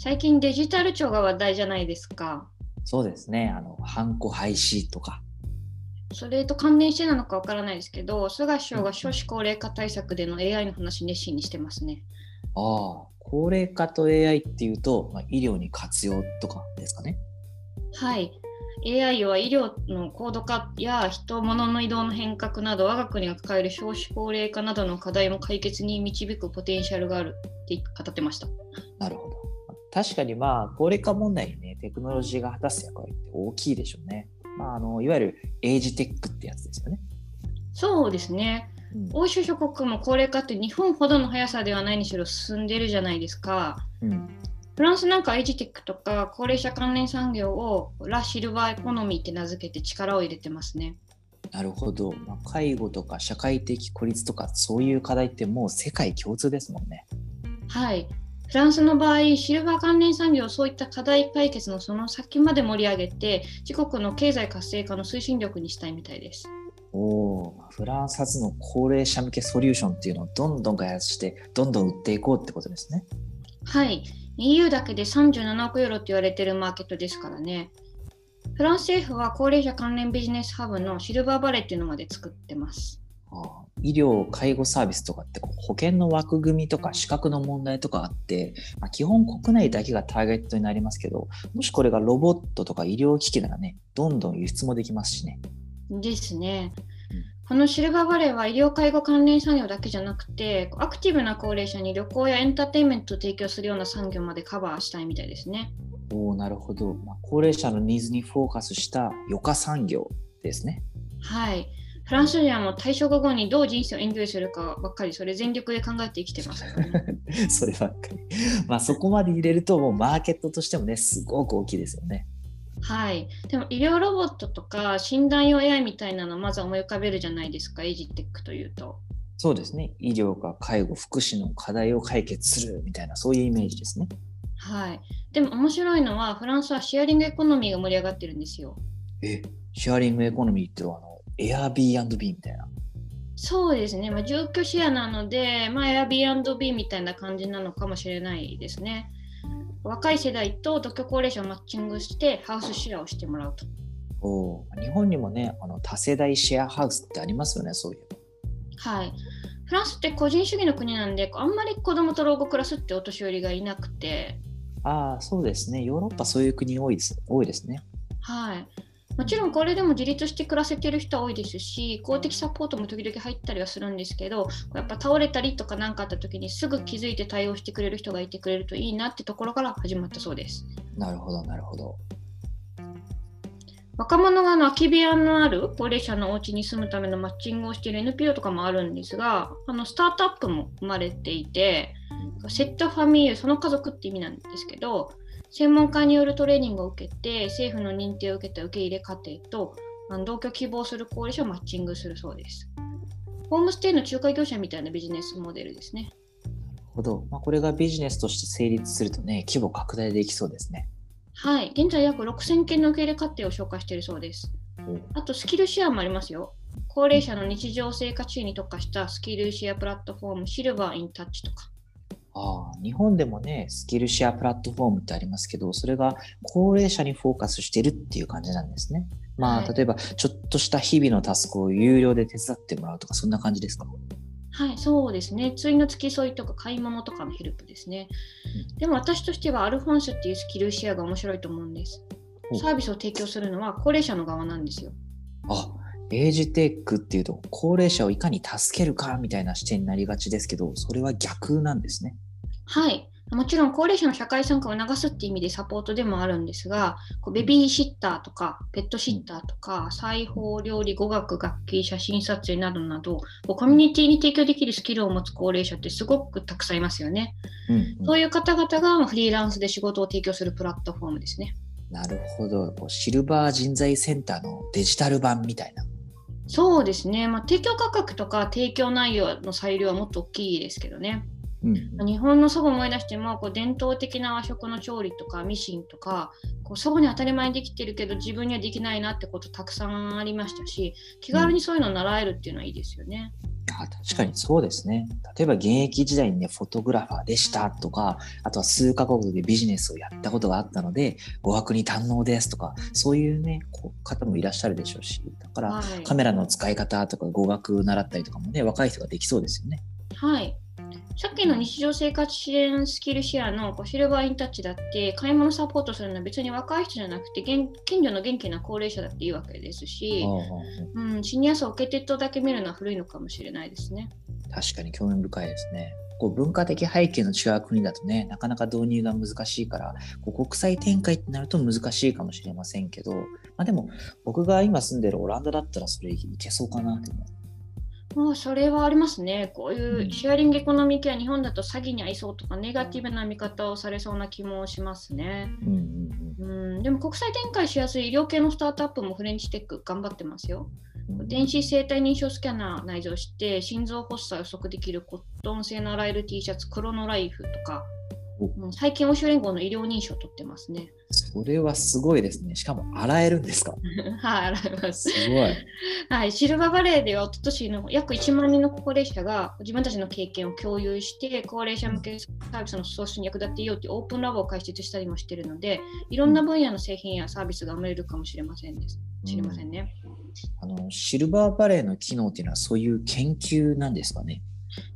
最近デジタル庁が話題じゃないですか。そうですね。あの、ハンコ廃止とか。それと関連してなのかわからないですけど、菅首相が少子高齢化対策での AI の話熱心にしてますね。ああ、高齢化と AI っていうと、まあ、医療に活用とかですかね。はい。AI は医療の高度化や人物の移動の変革など我が国が抱える少子高齢化などの課題も解決に導くポテンシャルがあるって語ってました。なるほど。確かにまあ高齢化問題にねテクノロジーが果たす役割って大きいでしょうね。まあ、あのいわゆるエイジテックってやつですよね。そうですね。うん、欧州諸国も高齢化って日本ほどの速さではないにしろ進んでるじゃないですか。うん、フランスなんかエイジテックとか高齢者関連産業を La Silver économie って名付けて力を入れてますね。なるほど、まあ、介護とか社会的孤立とかそういう課題ってもう世界共通ですもんね。はい。フランスの場合、シルバー関連産業をそういった課題解決のその先まで盛り上げて、自国の経済活性化の推進力にしたいみたいです。おお、フランス発の高齢者向けソリューションっていうのをどんどん開発して、どんどん売っていこうってことですね。はい。EU だけで37億ユーロって言われてるマーケットですからね。フランス政府は高齢者関連ビジネスハブのシルバーバレーっていうのまで作ってます。ああ医療・介護サービスとかって保険の枠組みとか資格の問題とかあって、まあ、基本国内だけがターゲットになりますけどもしこれがロボットとか医療機器ならねどんどん輸出もできますしね。ですね。このシルバーバレーは医療介護関連産業だけじゃなくて、アクティブな高齢者に旅行やエンターテインメントを提供するような産業までカバーしたいみたいですね。おなるほど、まあ、高齢者のニーズにフォーカスした余暇産業ですね。はい。フランス人はもう退職後にどう人生をエンジョイするかばっかり、それ全力で考えて生きてます、ね、そればっかり。まあそこまで入れると、もうマーケットとしてもね、すごく大きいですよね。はい、でも医療ロボットとか診断用 AI みたいなのまず思い浮かべるじゃないですかエイジテックというと。そうですね医療か介護福祉の課題を解決するみたいなそういうイメージですね。はい、でも面白いのはフランスはシェアリングエコノミーが盛り上がってるんですよ。えシェアリングエコノミーってのはあの Airbnb みたいな。そうですね、まあ、住居シェアなので、まあ、Airbnb みたいな感じなのかもしれないですね。若い世代と独居高齢者をマッチングしてハウスシェアをしてもらうと。お日本にもねあの多世代シェアハウスってありますよねそういうはい。フランスって個人主義の国なんであんまり子供と老後暮らすってお年寄りがいなくてああそうですねヨーロッパそういう国多いです多いですねはいもちろんこれでも自立して暮らせてる人は多いですし公的サポートも時々入ったりはするんですけどやっぱ倒れたりとか何かあった時にすぐ気づいて対応してくれる人がいてくれるといいなってところから始まったそうです。なるほどなるほど。若者が空き部屋のある高齢者のお家に住むためのマッチングをしている NPO とかもあるんですがあのスタートアップも生まれていてセットファミリーその家族って意味なんですけど専門家によるトレーニングを受けて政府の認定を受けた受け入れ家庭と同居希望する高齢者をマッチングするそうです。ホームステイの仲介業者みたいなビジネスモデルですね。なるほど。まあ、これがビジネスとして成立するとね、規模拡大できそうですね。はい。現在約6000件の受け入れ家庭を紹介しているそうです。あと、スキルシェアもありますよ。高齢者の日常生活支援に特化したスキルシェアプラットフォーム、シルバーインタッチとか。あ日本でもね、スキルシェアプラットフォームってありますけど、それが高齢者にフォーカスしてるっていう感じなんですね。まあ、はい、例えば、ちょっとした日々のタスクを有料で手伝ってもらうとか、そんな感じですか？はい、そうですね。ついの付き添いとか買い物とかのヘルプですね。うん、でも私としてはアルフォンスっていうスキルシェアが面白いと思うんです。サービスを提供するのは高齢者の側なんですよ。あ、エイジテックっていうと高齢者をいかに助けるかみたいな視点になりがちですけど、それは逆なんですね。はい。もちろん高齢者の社会参加を促すっていう意味でサポートでもあるんですが、こうベビーシッターとか、ペットシッターとか、裁縫、料理、語学、楽器、写真撮影などなど、こうコミュニティに提供できるスキルを持つ高齢者ってすごくたくさんいますよね。うんうん、そういう方々がフリーランスで仕事を提供するプラットフォームですね。なるほど。シルバー人材センターのデジタル版みたいな。そうですね。まあ、提供価格とか提供内容の裁量はもっと大きいですけどね。うん日本の祖母を思い出してもこう伝統的な和食の調理とかミシンとかこう祖母に当たり前にできてるけど自分にはできないなってことたくさんありましたし気軽にそういうのを習えるっていうのはいいですよね。あ確かにそうですね。例えば現役時代にね、フォトグラファーでしたとか、あとは数カ国でビジネスをやったことがあったので、語学に堪能ですとか、そういうね、こう方もいらっしゃるでしょうし、だから、はいカメラの使い方とか語学習ったりとかもね、若い人ができそうですよね。はい。さっきの日常生活支援スキルシェアのこうシルバーインタッチだって買い物サポートするのは別に若い人じゃなくて現近所の元気な高齢者だっていいわけですし、うん、シニア層を受け手とだけ見るのは古いのかもしれないですね。確かに興味深いですね。こう文化的背景の違う国だとね、なかなか導入が難しいから、こう国際展開ってなると難しいかもしれませんけど、まあ、でも僕が今住んでるオランダだったらそれいけそうかなって思う。もうそれはありますね。こういうシェアリングエコノミー系は日本だと詐欺に遭いそうとかネガティブな見方をされそうな気もしますね。うんでも国際展開しやすい医療系のスタートアップもフレンチテック頑張ってますよ。うん、電子生体認証スキャナー内蔵して心臓発作を予測できるコットン製の洗える T シャツクロノライフとか、うん、最近欧州連合の医療認証を取ってますね。それはすごいですね。しかも洗えるんですか？はい、洗えます。すごい。はい、シルバーバレーでは、おととしの約1万人の高齢者が自分たちの経験を共有して、高齢者向けサービスの創出に役立てていこうというオープンラボを開設したりもしているので、いろんな分野の製品やサービスが生まれるかもしれませんです。しれませんね。あのシルバーバレーの機能っていうのはそういう研究なんですかね？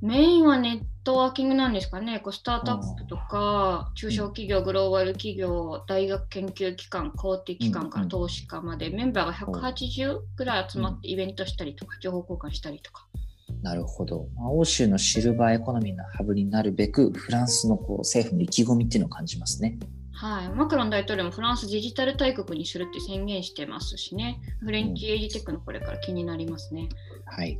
メインはネットワーキングなんですかね。こうスタートアップとか、中小企業、グローバル企業、大学研究機関、公的機関から投資家まで、メンバーが180ぐらい集まってイベントしたりとか、情報交換したりとか。なるほど。まあ、欧州のシルバーエコノミーのハブになるべく、フランスのこう政府の意気込みっていうのを感じますね。はい、マクロン大統領もフランスデジタル大国にするって宣言してますしね、フレンチエイジテックのこれから気になりますね。はい。